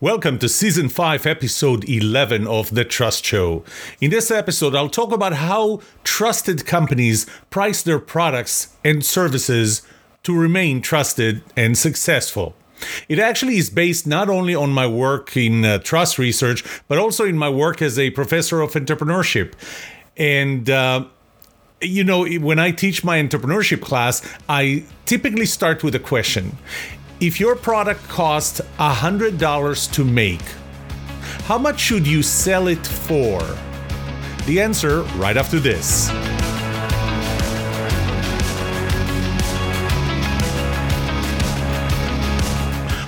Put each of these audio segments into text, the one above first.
Welcome to Season 5, Episode 11 of The Trust Show. In this episode, I'll talk about how trusted companies price their products and services to remain trusted and successful. It actually is based not only on my work in uh, trust research, but also in my work as a professor of entrepreneurship. And, uh, you know, when I teach my entrepreneurship class, I typically start with a question if your product costs $100 to make, how much should you sell it for? The answer right after this.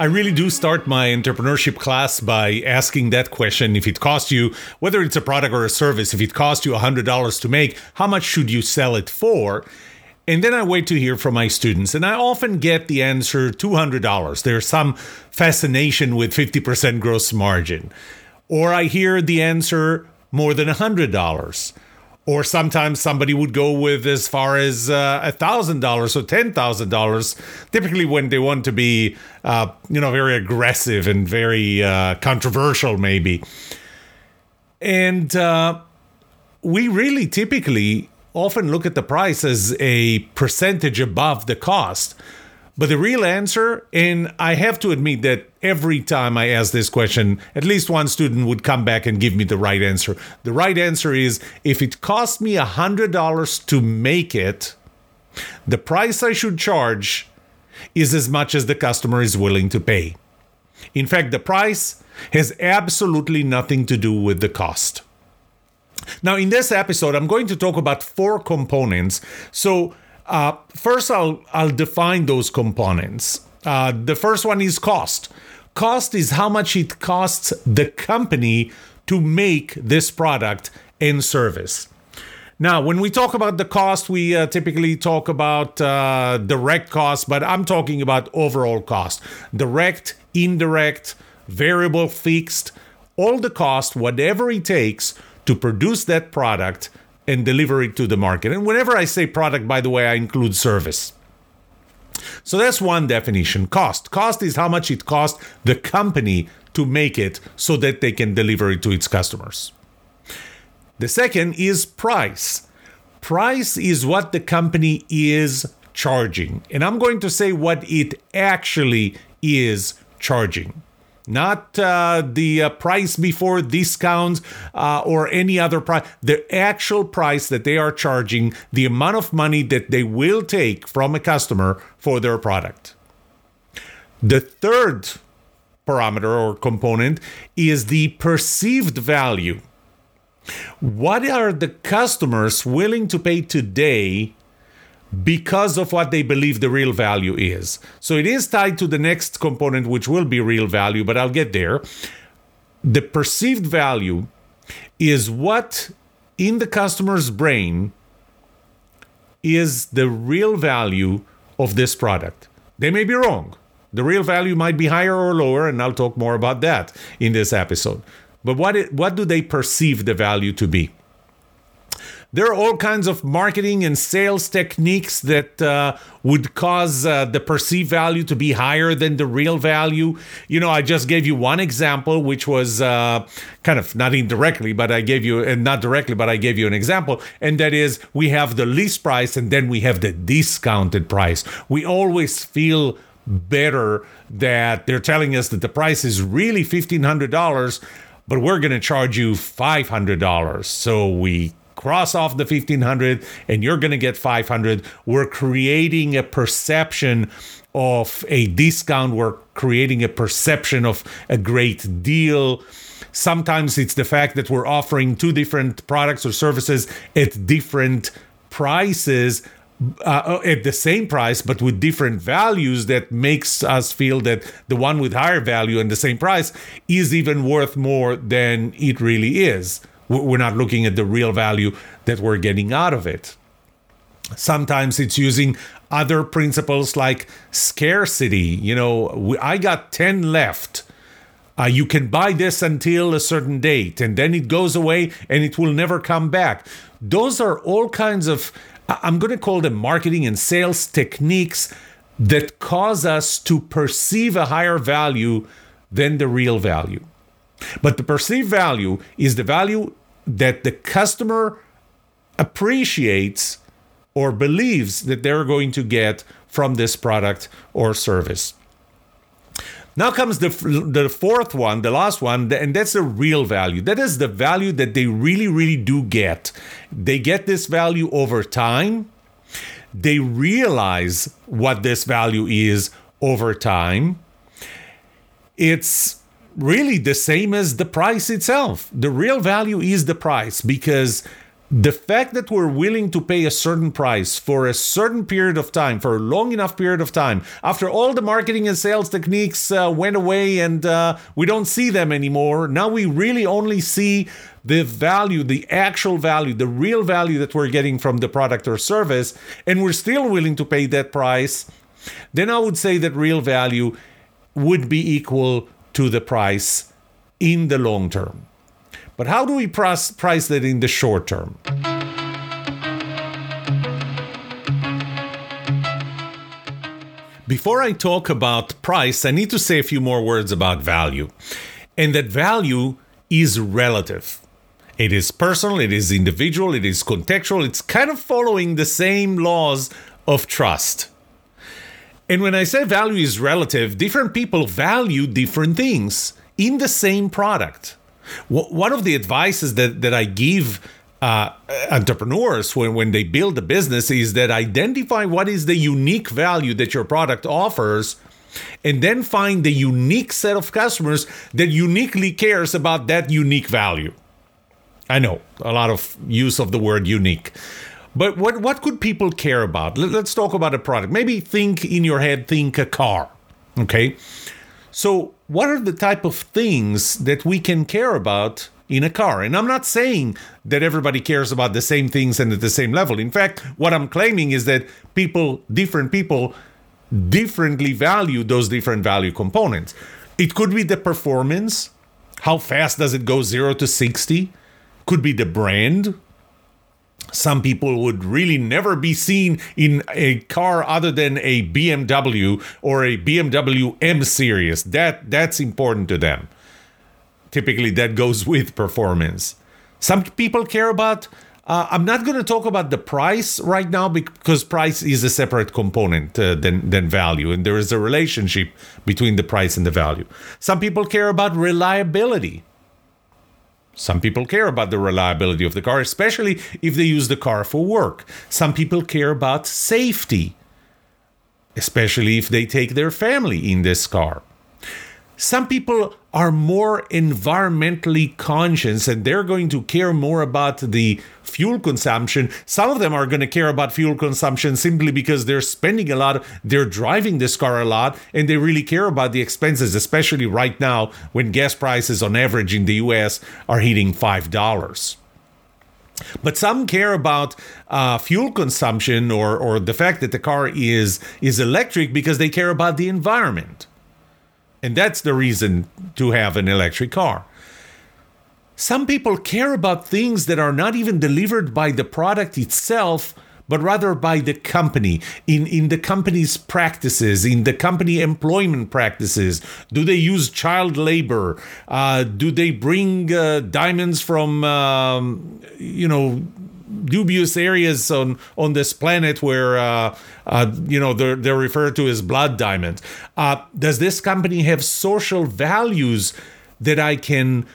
I really do start my entrepreneurship class by asking that question. If it costs you, whether it's a product or a service, if it costs you $100 to make, how much should you sell it for? And then I wait to hear from my students, and I often get the answer $200. There's some fascination with 50% gross margin. Or I hear the answer more than $100 or sometimes somebody would go with as far as uh, a thousand dollars or ten thousand dollars typically when they want to be uh, you know very aggressive and very uh, controversial maybe. And uh, we really typically often look at the price as a percentage above the cost but the real answer, and I have to admit that every time I ask this question, at least one student would come back and give me the right answer. The right answer is if it cost me $100 to make it, the price I should charge is as much as the customer is willing to pay. In fact, the price has absolutely nothing to do with the cost. Now, in this episode, I'm going to talk about four components. So, uh, first, I'll I'll define those components. Uh, the first one is cost. Cost is how much it costs the company to make this product and service. Now, when we talk about the cost, we uh, typically talk about uh, direct cost, but I'm talking about overall cost direct, indirect, variable, fixed, all the cost, whatever it takes to produce that product and deliver it to the market. And whenever I say product, by the way, I include service. So that's one definition cost. Cost is how much it costs the company to make it so that they can deliver it to its customers. The second is price. Price is what the company is charging. And I'm going to say what it actually is charging not uh, the uh, price before discounts uh, or any other price, the actual price that they are charging, the amount of money that they will take from a customer for their product. The third parameter or component is the perceived value. What are the customers willing to pay today because of what they believe the real value is. So it is tied to the next component, which will be real value, but I'll get there. The perceived value is what in the customer's brain is the real value of this product. They may be wrong. The real value might be higher or lower, and I'll talk more about that in this episode. But what, it, what do they perceive the value to be? There are all kinds of marketing and sales techniques that uh, would cause uh, the perceived value to be higher than the real value. You know, I just gave you one example, which was uh, kind of not indirectly, but I gave you, and not directly, but I gave you an example. And that is we have the least price and then we have the discounted price. We always feel better that they're telling us that the price is really $1,500 but we're going to charge you $500. So we cross off the 1500 and you're going to get 500 we're creating a perception of a discount. We're creating a perception of a great deal. Sometimes it's the fact that we're offering two different products or services at different prices uh, at the same price but with different values that makes us feel that the one with higher value and the same price is even worth more than it really is we're not looking at the real value that we're getting out of it. Sometimes it's using other principles like scarcity. You know i got 10 left. Uh, you can buy this until a certain date and then it goes away and it will never come back. Those are all kinds of I'm going to call them marketing and sales techniques that cause us to perceive a higher value than the real value. But the perceived value is the value that the customer appreciates or believes that they're going to get from this product or service. Now comes the the fourth one, the last one, and that's the real value. That is the value that they really, really do get. They get this value over time. They realize what this value is over time. It's really the same as the price itself. The real value is the price because the fact that we're willing to pay a certain price for a certain period of time, for a long enough period of time, after all the marketing and sales techniques uh, went away and uh, we don't see them anymore, now we really only see the value, the actual value, the real value that we're getting from the product or service, and we're still willing to pay that price, then I would say that real value would be equal to the price in the long term. But how do we price, price that in the short term? Before I talk about price, I need to say a few more words about value. And that value is relative. It is personal, it is individual, it is contextual, it's kind of following the same laws of trust. And when I say value is relative, different people value different things in the same product one of the advices that, that I give uh, entrepreneurs when, when they build a business is that identify what is the unique value that your product offers and then find the unique set of customers that uniquely cares about that unique value. I know a lot of use of the word unique. But what, what could people care about? Let's talk about a product. Maybe think in your head, think a car. Okay. So, what are the type of things that we can care about in a car? And I'm not saying that everybody cares about the same things and at the same level. In fact, what I'm claiming is that people, different people, differently value those different value components. It could be the performance. How fast does it go 0 to 60? Could be the brand some people would really never be seen in a car other than a BMW or a BMW M series. That that's important to them. Typically that goes with performance. Some people care about uh, I'm not going to talk about the price right now because price is a separate component uh, than, than value, and there is a relationship between the price and the value. Some people care about reliability. Some people care about the reliability of the car, especially if they use the car for work. Some people care about safety, especially if they take their family in this car. Some people are more environmentally conscious and they're going to care more about the fuel consumption. Some of them are going to care about fuel consumption simply because they're spending a lot, they're driving this car a lot, and they really care about the expenses, especially right now when gas prices on average in the US are hitting $5. But some care about uh, fuel consumption or, or the fact that the car is, is electric because they care about the environment. And that's the reason to have an electric car. Some people care about things that are not even delivered by the product itself, but rather by the company, in, in the company's practices, in the company employment practices. Do they use child labor? Uh, do they bring uh, diamonds from, um, you know, dubious areas on on this planet where uh, uh, you know they're they're referred to as blood diamonds. Uh, does this company have social values that I can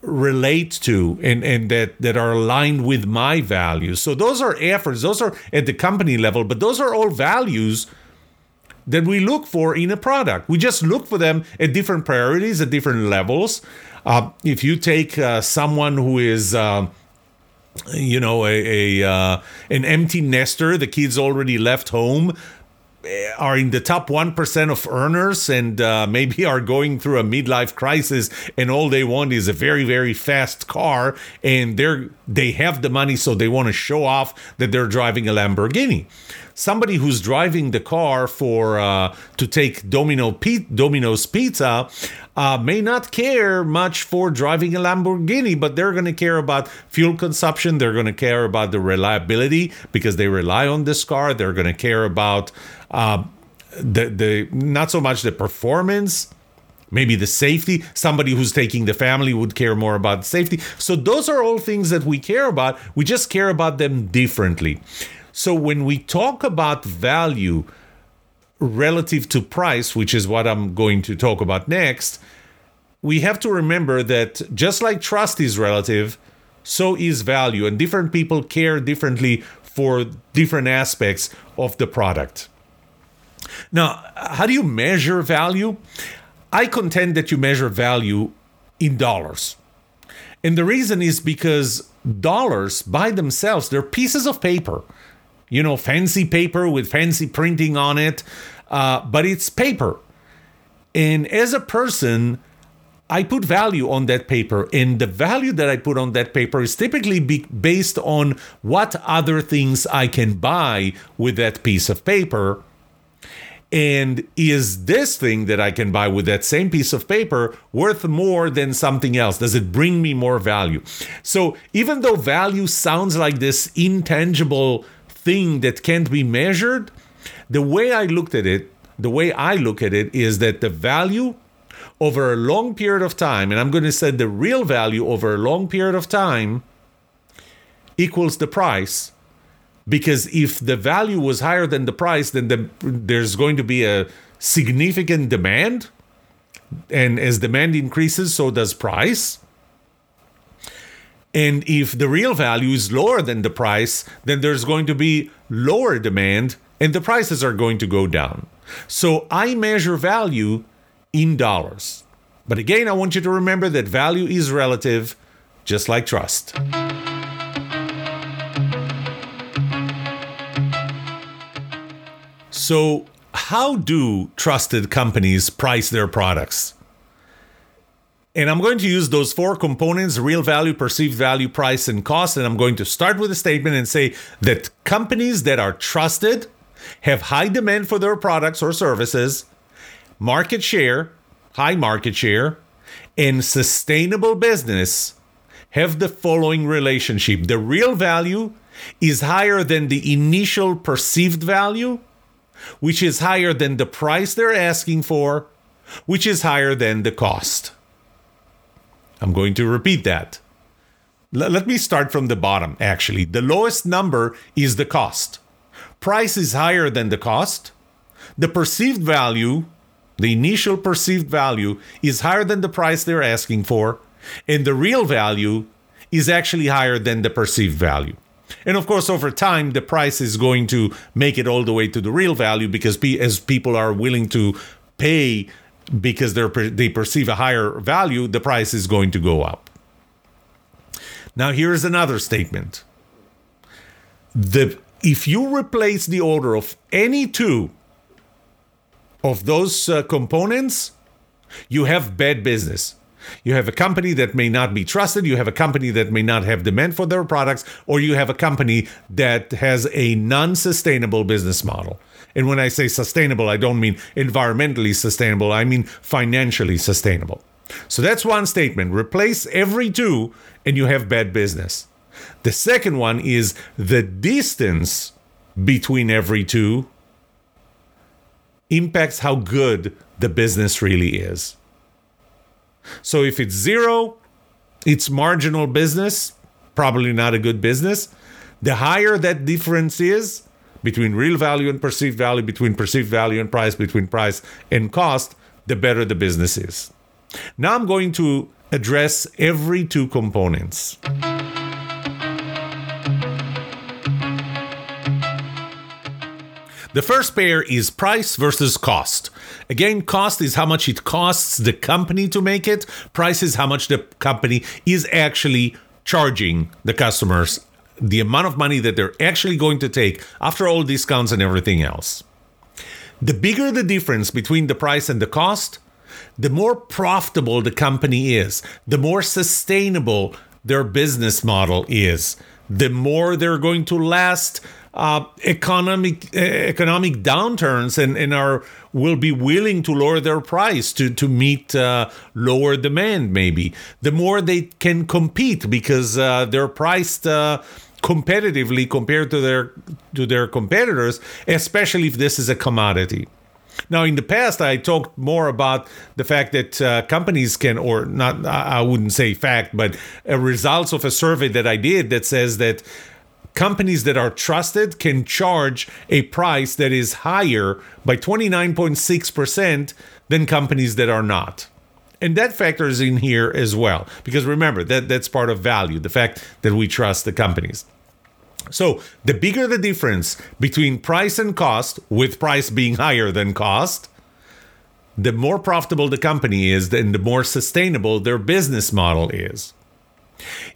relate to and and that that are aligned with my values? So those are efforts. Those are at the company level, but those are all values that we look for in a product. We just look for them at different priorities at different levels. Uh, if you take uh, someone who is uh, you know, a, a uh, an empty nester, the kids already left home, eh, are in the top 1% of earners and uh, maybe are going through a midlife crisis and all they want is a very very fast car and they're they have the money so they want to show off that they're driving a Lamborghini somebody who's driving the car for uh, to take Domino P- Domino's Pizza uh, may not care much for driving a Lamborghini, but they're going to care about fuel consumption. They're going to care about the reliability because they rely on this car. They're going to care about uh, the the not so much the performance maybe the safety somebody who's taking the family would care more about safety so those are all things that we care about we just care about them differently so when we talk about value relative to price, which is what I'm going to talk about next, we have to remember that just like trust is relative, so is value, and different people care differently for different aspects of the product. Now, how do you measure value? I contend that you measure value in dollars. And the reason is because dollars by themselves, they're pieces of paper you know, fancy paper with fancy printing on it, uh, but it's paper. And as a person, I put value on that paper, and the value that I put on that paper is typically based on what other things I can buy with that piece of paper. And is this thing that I can buy with that same piece of paper worth more than something else? Does it bring me more value? So, even though value sounds like this intangible thing that can't be measured, the way I looked at it, the way I look at it is that the value over a long period of time, and I'm going to say the real value over a long period of time equals the price. Because if the value was higher than the price, then the, there's going to be a significant demand. And as demand increases, so does price. And if the real value is lower than the price, then there's going to be lower demand and the prices are going to go down. So I measure value in dollars. But again, I want you to remember that value is relative, just like trust. So, how do trusted companies price their products? And I'm going to use those four components real value, perceived value, price, and cost. And I'm going to start with a statement and say that companies that are trusted have high demand for their products or services, market share, high market share, and sustainable business have the following relationship the real value is higher than the initial perceived value, which is higher than the price they're asking for, which is higher than the cost. I'm going to repeat that. L- let me start from the bottom, actually. The lowest number is the cost. Price is higher than the cost. The perceived value, the initial perceived value, is higher than the price they're asking for. And the real value is actually higher than the perceived value. And of course, over time, the price is going to make it all the way to the real value because as people are willing to pay because they perceive a higher value, the price is going to go up. Now here's another statement. The if you replace the order of any two of those uh, components, you have bad business. You have a company that may not be trusted, you have a company that may not have demand for their products, or you have a company that has a non sustainable business model. And when I say sustainable, I don't mean environmentally sustainable, I mean financially sustainable. So that's one statement. Replace every two, and you have bad business. The second one is the distance between every two impacts how good the business really is. So if it's zero, it's marginal business, probably not a good business. The higher that difference is, between real value and perceived value, between perceived value and price, between price and cost, the better the business is. Now I'm going to address every two components. The first pair is price versus cost. Again, cost is how much it costs the company to make it, price is how much the company is actually charging the customers the amount of money that they're actually going to take after all discounts and everything else. The bigger the difference between the price and the cost, the more profitable the company is, the more sustainable their business model is, the more they're going to last uh, economic uh, economic downturns and, and are will be willing to lower their price to to meet uh, lower demand maybe. The more they can compete because uh, they're priced uh, competitively compared to their to their competitors especially if this is a commodity. Now, in the past, I talked more about the fact that uh, companies can, or not, I wouldn't say fact, but results of a survey that I did that says that companies that are trusted can charge a price that is higher by 29.6% than companies that are not. And that factors in here as well, because remember that that's part of value, the fact that we trust the companies. So the bigger the difference between price and cost, with price being higher than cost, the more profitable the company is and the more sustainable their business model is.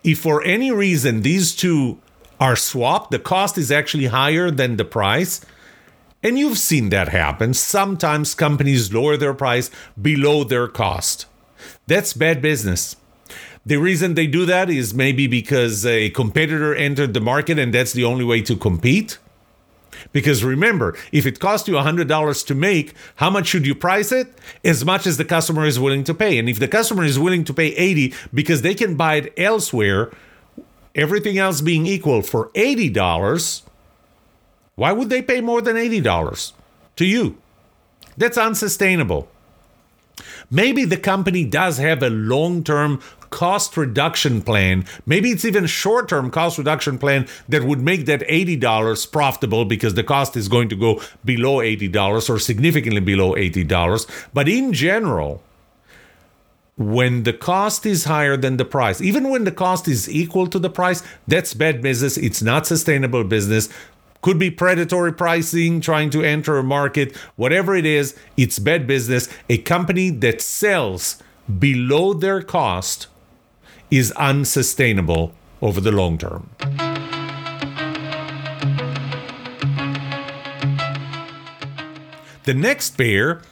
If for any reason these two are swapped, the cost is actually higher than the price. And you've seen that happen. Sometimes companies lower their price below their cost. That's bad business. The reason they do that is maybe because a competitor entered the market and that's the only way to compete. Because remember, if it costs you $100 to make, how much should you price it? As much as the customer is willing to pay. And if the customer is willing to pay 80 because they can buy it elsewhere, everything else being equal for $80, why would they pay more than $80 to you? That's unsustainable. Maybe the company does have a long term cost reduction plan. Maybe it's even a short term cost reduction plan that would make that $80 profitable because the cost is going to go below $80 or significantly below $80. But in general, when the cost is higher than the price, even when the cost is equal to the price, that's bad business. It's not sustainable business. Could be predatory pricing, trying to enter a market, whatever it is, it's bad business. A company that sells below their cost is unsustainable over the long term. The next pair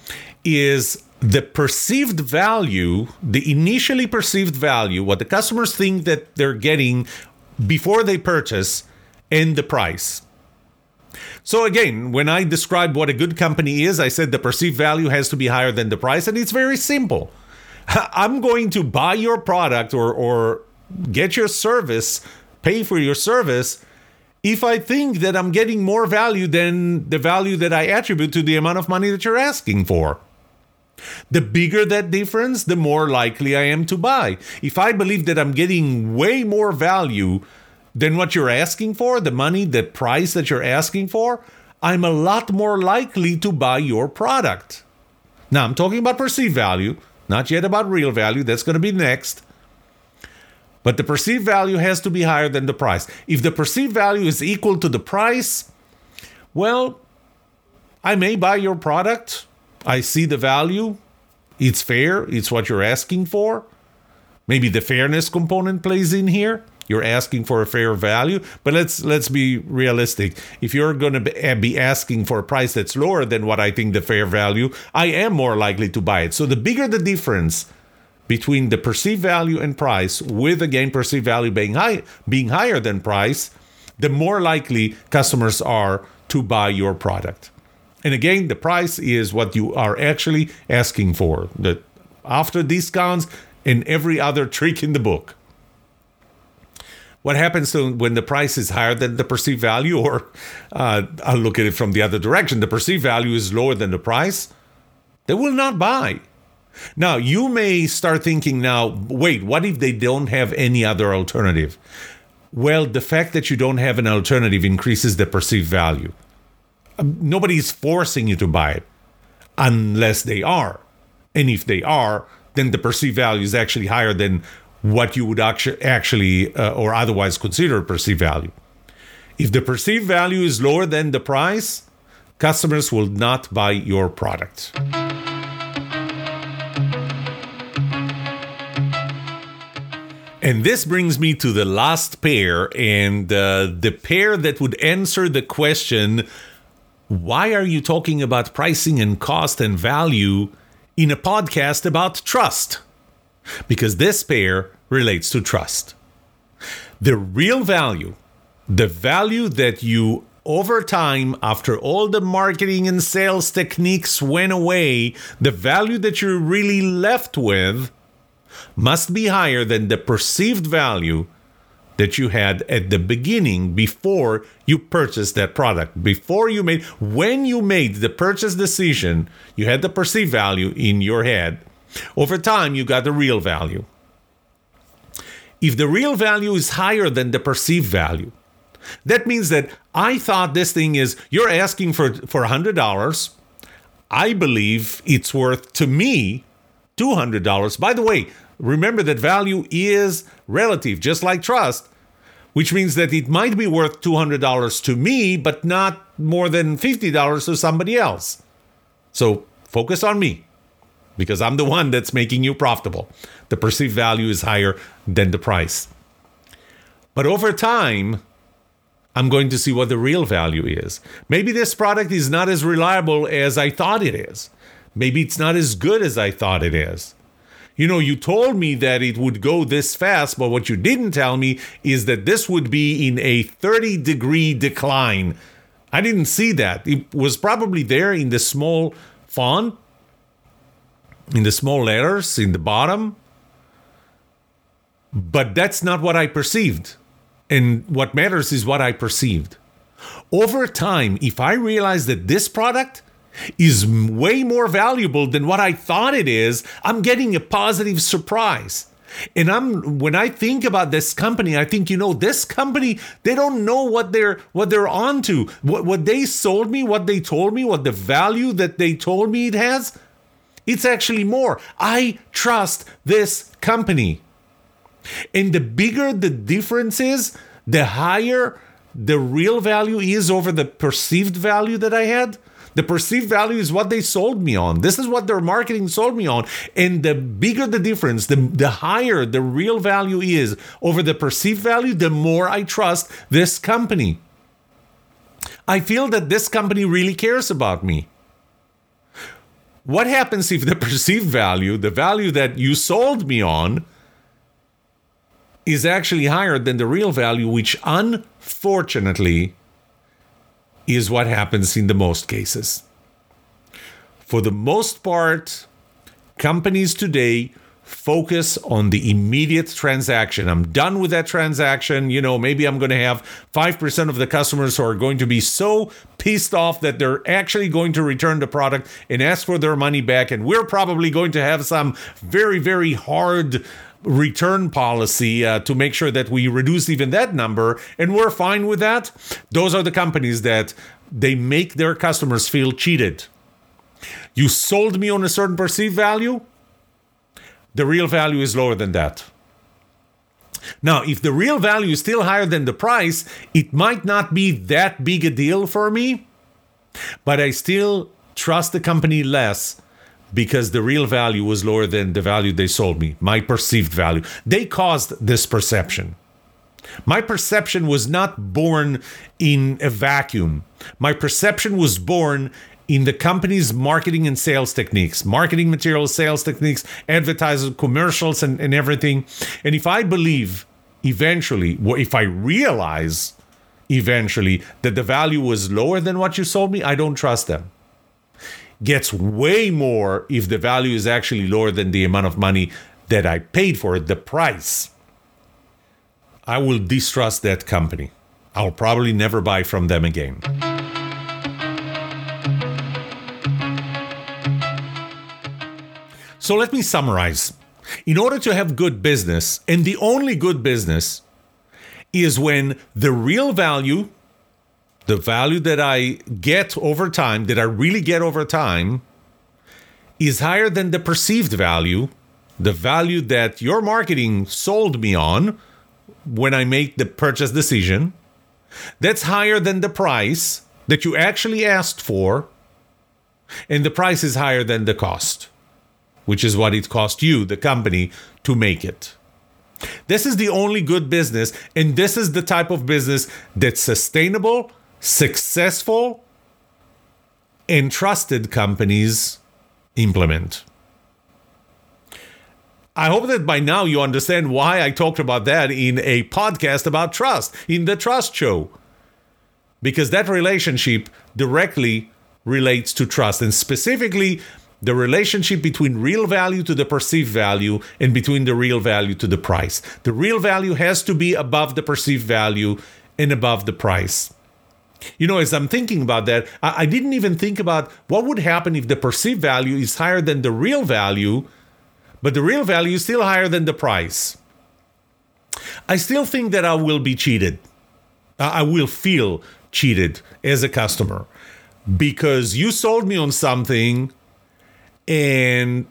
is the perceived value, the initially perceived value, what the customers think that they're getting before they purchase, and the price. So again, when I describe what a good company is, I said the perceived value has to be higher than the price, and it's very simple. I'm going to buy your product or or get your service, pay for your service if I think that I'm getting more value than the value that I attribute to the amount of money that you're asking for. The bigger that difference, the more likely I am to buy. If I believe that I'm getting way more value than what you're asking for, the money, the price that you're asking for, I'm a lot more likely to buy your product. Now, I'm talking about perceived value. Not yet about real value, that's going to be next. But the perceived value has to be higher than the price. If the perceived value is equal to the price, well, I may buy your product. I see the value. It's fair. It's what you're asking for. Maybe the fairness component plays in here you're asking for a fair value but let's let's be realistic if you're going to eh, be asking for a price that's lower than what i think the fair value i am more likely to buy it so the bigger the difference between the perceived value and price with again perceived value being high being higher than price the more likely customers are to buy your product and again the price is what you are actually asking for that after discounts and every other trick in the book what happens when the price is higher than the perceived value, or uh, I'll look at it from the other direction, the perceived value is lower than the price? They will not buy. Now, you may start thinking now, wait, what if they don't have any other alternative? Well, the fact that you don't have an alternative increases the perceived value. Um, nobody is forcing you to buy it unless they are. And if they are, then the perceived value is actually higher than what you would actually uh, or otherwise consider perceived value. If the perceived value is lower than the price, customers will not buy your product. And this brings me to the last pair, and uh, the pair that would answer the question why are you talking about pricing and cost and value in a podcast about trust? Because this pair relates to trust. The real value, the value that you over time, after all the marketing and sales techniques went away, the value that you're really left with must be higher than the perceived value that you had at the beginning before you purchased that product. Before you made, when you made the purchase decision, you had the perceived value in your head. Over time, you got the real value. If the real value is higher than the perceived value, that means that I thought this thing is you're asking for for a $100. I believe it's worth to me $200. By the way, remember that value is relative, just like trust, which means that it might be worth $200 to me, but not more than $50 to somebody else. So focus on me because I'm the one that's making you profitable. The perceived value is higher than the price. But over time, I'm going to see what the real value is. Maybe this product is not as reliable as I thought it is. Maybe it's not as good as I thought it is. You know, you told me that it would go this fast, but what you didn't tell me is that this would be in a 30 degree decline. I didn't see that. It was probably there in the small font, in the small letters in the bottom. But that's not what I perceived. And what matters is what I perceived. Over time, if I realize that this product is way more valuable than what I thought it is, I'm getting a positive surprise. And I'm when I think about this company, I think you know this company they don't know what they're what they're onto. What what they sold me, what they told me, what the value that they told me it has, it's actually more. I trust this company. And the bigger the difference is, the higher the real value is over the perceived value that I had. The perceived value is what they sold me on. This is what their marketing sold me on. And the bigger the difference, the, the higher the real value is over the perceived value, the more I trust this company. I feel that this company really cares about me. What happens if the perceived value, the value that you sold me on, is actually higher than the real value, which unfortunately is what happens in the most cases. For the most part, companies today focus on the immediate transaction. I'm done with that transaction. You know, maybe I'm going to have 5% of the customers who are going to be so pissed off that they're actually going to return the product and ask for their money back. And we're probably going to have some very, very hard return policy uh, to make sure that we reduce even that number and we're fine with that. Those are the companies that they make their customers feel cheated. You sold me on a certain perceived value the real value is lower than that. Now if the real value is still higher than the price it might not be that big a deal for me but i still trust the company less because the real value was lower than the value they sold me, my perceived value. They caused this perception. My perception was not born in a vacuum. My perception was born in the company's marketing and sales techniques, marketing materials, sales techniques, advertising, commercials, and, and everything. And if I believe eventually, if I realize eventually that the value was lower than what you sold me, I don't trust them gets way more if the value is actually lower than the amount of money that I paid for it, the price. I will distrust that company. I'll probably never buy from them again. So let me summarize. In order to have good business, and the only good business is when the real value the value that I get over time, that I really get over time, is higher than the perceived value, the value that your marketing sold me on when I make the purchase decision. That's higher than the price that you actually asked for. And the price is higher than the cost, which is what it cost you, the company, to make it. This is the only good business, and this is the type of business that's sustainable, successful, and trusted companies implement. I hope that by now you understand why I talked about that in a podcast about trust, in the Trust Show. Because that relationship directly relates to trust, and specifically the relationship between real value to the perceived value and between the real value to the price. The real value has to be above the perceived value and above the price. You know, as I'm thinking about that, I, didn't even think about what would happen if the perceived value is higher than the real value, but the real value is still higher than the price. I still think that I will be cheated. I will feel cheated as a customer because you sold me on something and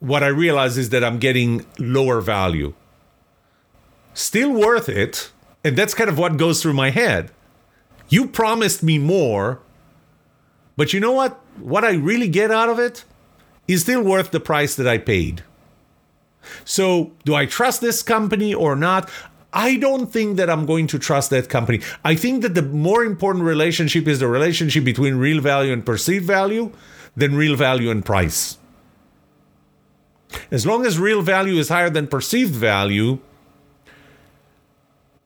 what I realize is that I'm getting lower value. Still worth it. And that's kind of what goes through my head. You promised me more, but you know what? What I really get out of it is still worth the price that I paid. So, do I trust this company or not? I don't think that I'm going to trust that company. I think that the more important relationship is the relationship between real value and perceived value than real value and price. As long as real value is higher than perceived value,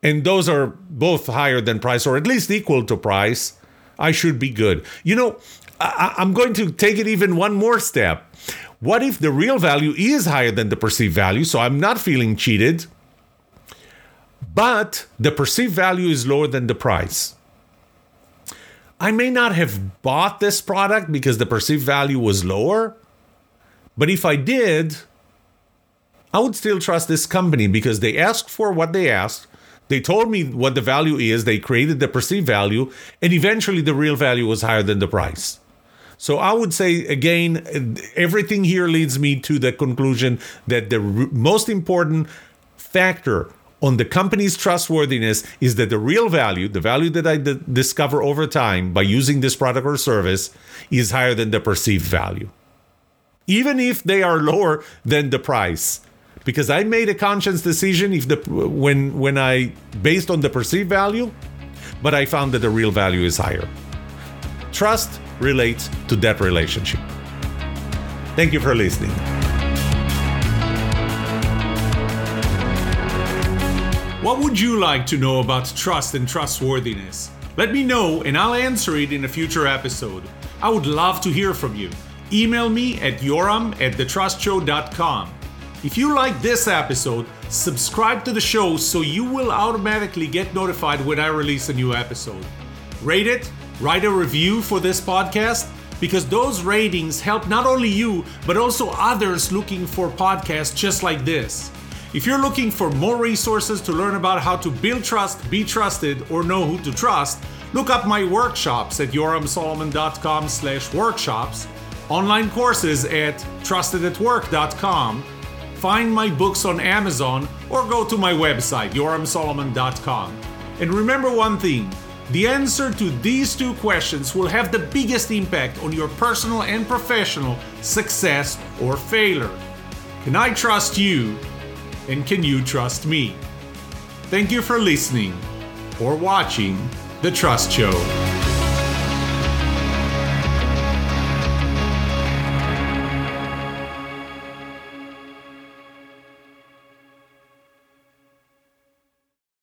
and those are both higher than price or at least equal to price, I should be good. You know, I, am going to take it even one more step. What if the real value is higher than the perceived value? So I'm not feeling cheated, but the perceived value is lower than the price. I may not have bought this product because the perceived value was lower, but if I did, I would still trust this company because they asked for what they asked. They told me what the value is, they created the perceived value, and eventually the real value was higher than the price. So I would say again, everything here leads me to the conclusion that the most important factor on the company's trustworthiness is that the real value, the value that I d- discover over time by using this product or service, is higher than the perceived value. Even if they are lower than the price because I made a conscious decision if the when when I based on the perceived value, but I found that the real value is higher. Trust relates to that relationship. Thank you for listening. What would you like to know about trust and trustworthiness? Let me know and I'll answer it in a future episode. I would love to hear from you. Email me at yoram at thetrustshow.com. If you like this episode, subscribe to the show so you will automatically get notified when I release a new episode. Rate it, write a review for this podcast because those ratings help not only you, but also others looking for podcasts just like this. If you're looking for more resources to learn about how to build trust, be trusted, or know who to trust, look up my workshops at yoramsolomon.com slash workshops, online courses at trustedatwork.com, find my books on Amazon, or go to my website, yoramsolomon.com. And remember one thing the answer to these two questions will have the biggest impact on your personal and professional success or failure. Can I trust you? And can you trust me? Thank you for listening or watching The Trust Show.